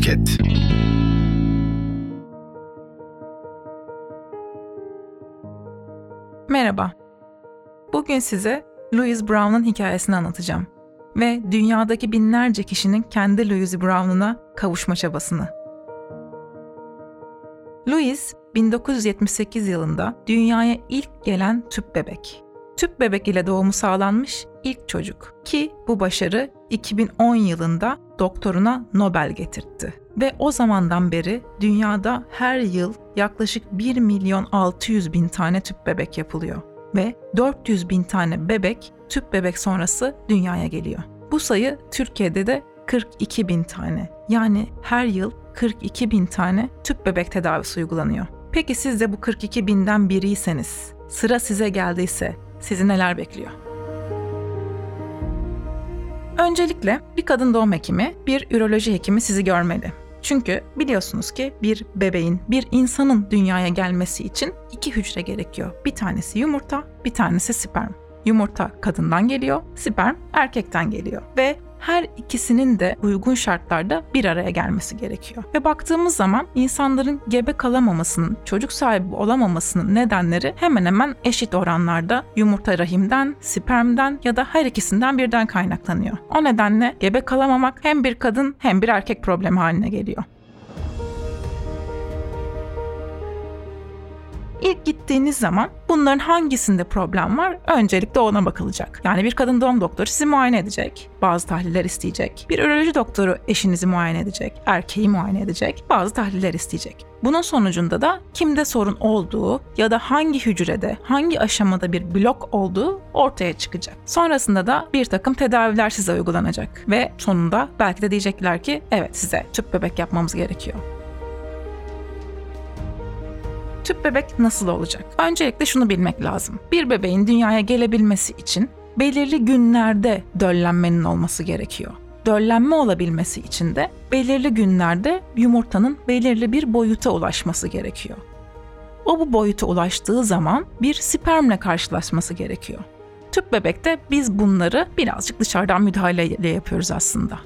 Podcast. Merhaba. Bugün size Louise Brown'un hikayesini anlatacağım ve dünyadaki binlerce kişinin kendi Louise Brown'una kavuşma çabasını. Louise 1978 yılında dünyaya ilk gelen tüp bebek. Tüp bebek ile doğumu sağlanmış ilk çocuk ki bu başarı 2010 yılında doktoruna Nobel getirtti. Ve o zamandan beri dünyada her yıl yaklaşık 1 milyon 600 bin tane tüp bebek yapılıyor. Ve 400 bin tane bebek tüp bebek sonrası dünyaya geliyor. Bu sayı Türkiye'de de 42 bin tane. Yani her yıl 42 bin tane tüp bebek tedavisi uygulanıyor. Peki siz de bu 42 binden biriyseniz, sıra size geldiyse sizi neler bekliyor? Öncelikle bir kadın doğum hekimi, bir üroloji hekimi sizi görmeli. Çünkü biliyorsunuz ki bir bebeğin, bir insanın dünyaya gelmesi için iki hücre gerekiyor. Bir tanesi yumurta, bir tanesi sperm. Yumurta kadından geliyor, sperm erkekten geliyor ve her ikisinin de uygun şartlarda bir araya gelmesi gerekiyor. Ve baktığımız zaman insanların gebe kalamamasının, çocuk sahibi olamamasının nedenleri hemen hemen eşit oranlarda yumurta rahimden, spermden ya da her ikisinden birden kaynaklanıyor. O nedenle gebe kalamamak hem bir kadın hem bir erkek problemi haline geliyor. İlk gittiğiniz zaman bunların hangisinde problem var? Öncelikle ona bakılacak. Yani bir kadın doğum doktoru sizi muayene edecek. Bazı tahliller isteyecek. Bir üroloji doktoru eşinizi muayene edecek. Erkeği muayene edecek. Bazı tahliller isteyecek. Bunun sonucunda da kimde sorun olduğu ya da hangi hücrede, hangi aşamada bir blok olduğu ortaya çıkacak. Sonrasında da bir takım tedaviler size uygulanacak ve sonunda belki de diyecekler ki evet size tüp bebek yapmamız gerekiyor tüp bebek nasıl olacak? Öncelikle şunu bilmek lazım. Bir bebeğin dünyaya gelebilmesi için belirli günlerde döllenmenin olması gerekiyor. Döllenme olabilmesi için de belirli günlerde yumurtanın belirli bir boyuta ulaşması gerekiyor. O bu boyuta ulaştığı zaman bir spermle karşılaşması gerekiyor. Tüp bebekte biz bunları birazcık dışarıdan müdahaleyle yapıyoruz aslında.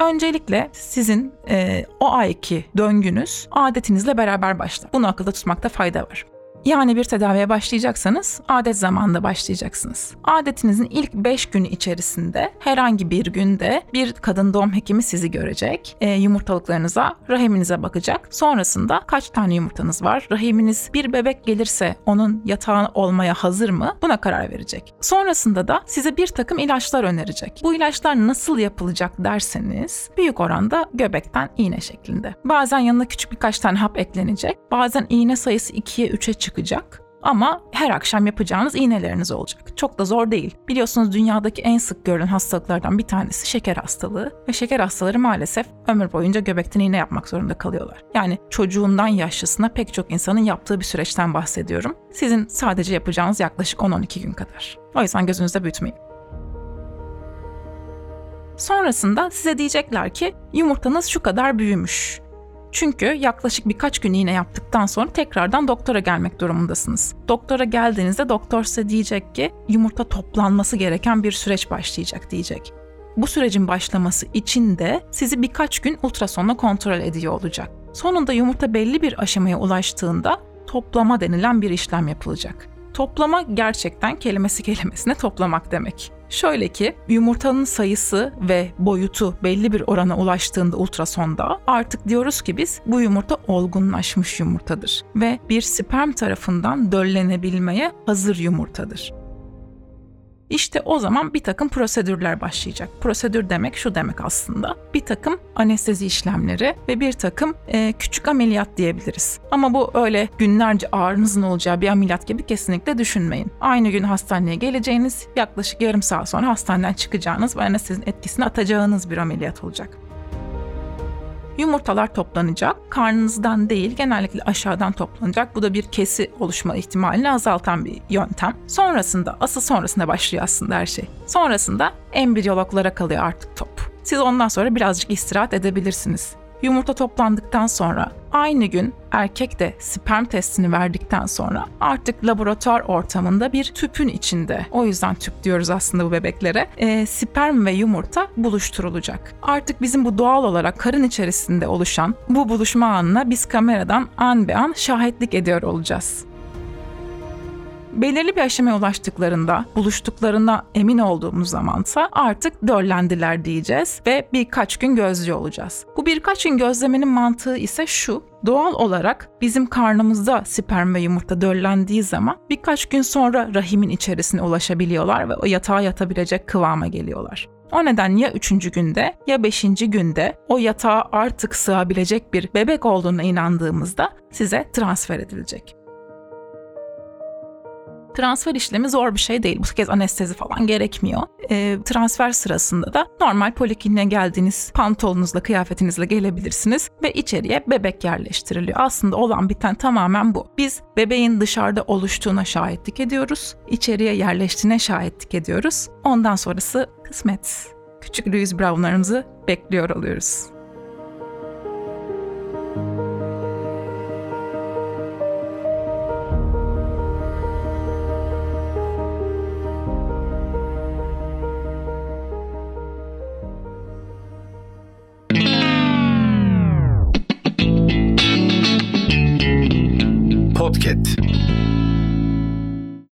Öncelikle sizin e, o ayki döngünüz adetinizle beraber başlar. Bunu akılda tutmakta fayda var. Yani bir tedaviye başlayacaksanız adet zamanında başlayacaksınız. Adetinizin ilk 5 günü içerisinde herhangi bir günde bir kadın doğum hekimi sizi görecek. E, yumurtalıklarınıza, rahiminize bakacak. Sonrasında kaç tane yumurtanız var? Rahiminiz bir bebek gelirse onun yatağı olmaya hazır mı? Buna karar verecek. Sonrasında da size bir takım ilaçlar önerecek. Bu ilaçlar nasıl yapılacak derseniz büyük oranda göbekten iğne şeklinde. Bazen yanına küçük birkaç tane hap eklenecek. Bazen iğne sayısı 2'ye 3'e çıkacak çıkacak. Ama her akşam yapacağınız iğneleriniz olacak. Çok da zor değil. Biliyorsunuz dünyadaki en sık görülen hastalıklardan bir tanesi şeker hastalığı. Ve şeker hastaları maalesef ömür boyunca göbekten iğne yapmak zorunda kalıyorlar. Yani çocuğundan yaşlısına pek çok insanın yaptığı bir süreçten bahsediyorum. Sizin sadece yapacağınız yaklaşık 10-12 gün kadar. O yüzden gözünüzde büyütmeyin. Sonrasında size diyecekler ki yumurtanız şu kadar büyümüş. Çünkü yaklaşık birkaç gün iğne yaptıktan sonra tekrardan doktora gelmek durumundasınız. Doktora geldiğinizde doktor size diyecek ki yumurta toplanması gereken bir süreç başlayacak diyecek. Bu sürecin başlaması için de sizi birkaç gün ultrasonla kontrol ediyor olacak. Sonunda yumurta belli bir aşamaya ulaştığında toplama denilen bir işlem yapılacak. Toplama gerçekten kelimesi kelimesine toplamak demek. Şöyle ki yumurtanın sayısı ve boyutu belli bir orana ulaştığında ultrasonda artık diyoruz ki biz bu yumurta olgunlaşmış yumurtadır ve bir sperm tarafından döllenebilmeye hazır yumurtadır. İşte o zaman bir takım prosedürler başlayacak. Prosedür demek şu demek aslında. Bir takım anestezi işlemleri ve bir takım e, küçük ameliyat diyebiliriz. Ama bu öyle günlerce ağrınızın olacağı bir ameliyat gibi kesinlikle düşünmeyin. Aynı gün hastaneye geleceğiniz, yaklaşık yarım saat sonra hastaneden çıkacağınız ve anestezinin etkisini atacağınız bir ameliyat olacak. Yumurtalar toplanacak. Karnınızdan değil genellikle aşağıdan toplanacak. Bu da bir kesi oluşma ihtimalini azaltan bir yöntem. Sonrasında asıl sonrasında başlıyor aslında her şey. Sonrasında embriyologlara kalıyor artık top. Siz ondan sonra birazcık istirahat edebilirsiniz. Yumurta toplandıktan sonra aynı gün erkek de sperm testini verdikten sonra artık laboratuvar ortamında bir tüpün içinde, o yüzden tüp diyoruz aslında bu bebeklere, e, sperm ve yumurta buluşturulacak. Artık bizim bu doğal olarak karın içerisinde oluşan bu buluşma anına biz kameradan an be an şahitlik ediyor olacağız belirli bir aşamaya ulaştıklarında, buluştuklarına emin olduğumuz zamansa artık döllendiler diyeceğiz ve birkaç gün gözlüyor olacağız. Bu birkaç gün gözlemenin mantığı ise şu. Doğal olarak bizim karnımızda sperm ve yumurta döllendiği zaman birkaç gün sonra rahimin içerisine ulaşabiliyorlar ve o yatağa yatabilecek kıvama geliyorlar. O neden ya üçüncü günde ya beşinci günde o yatağa artık sığabilecek bir bebek olduğuna inandığımızda size transfer edilecek. Transfer işlemi zor bir şey değil. Bu kez anestezi falan gerekmiyor. E, transfer sırasında da normal polikliniğe geldiğiniz pantolonunuzla, kıyafetinizle gelebilirsiniz ve içeriye bebek yerleştiriliyor. Aslında olan biten tamamen bu. Biz bebeğin dışarıda oluştuğuna şahitlik ediyoruz. İçeriye yerleştiğine şahitlik ediyoruz. Ondan sonrası kısmet. Küçük Louis Brown'larımızı bekliyor oluyoruz.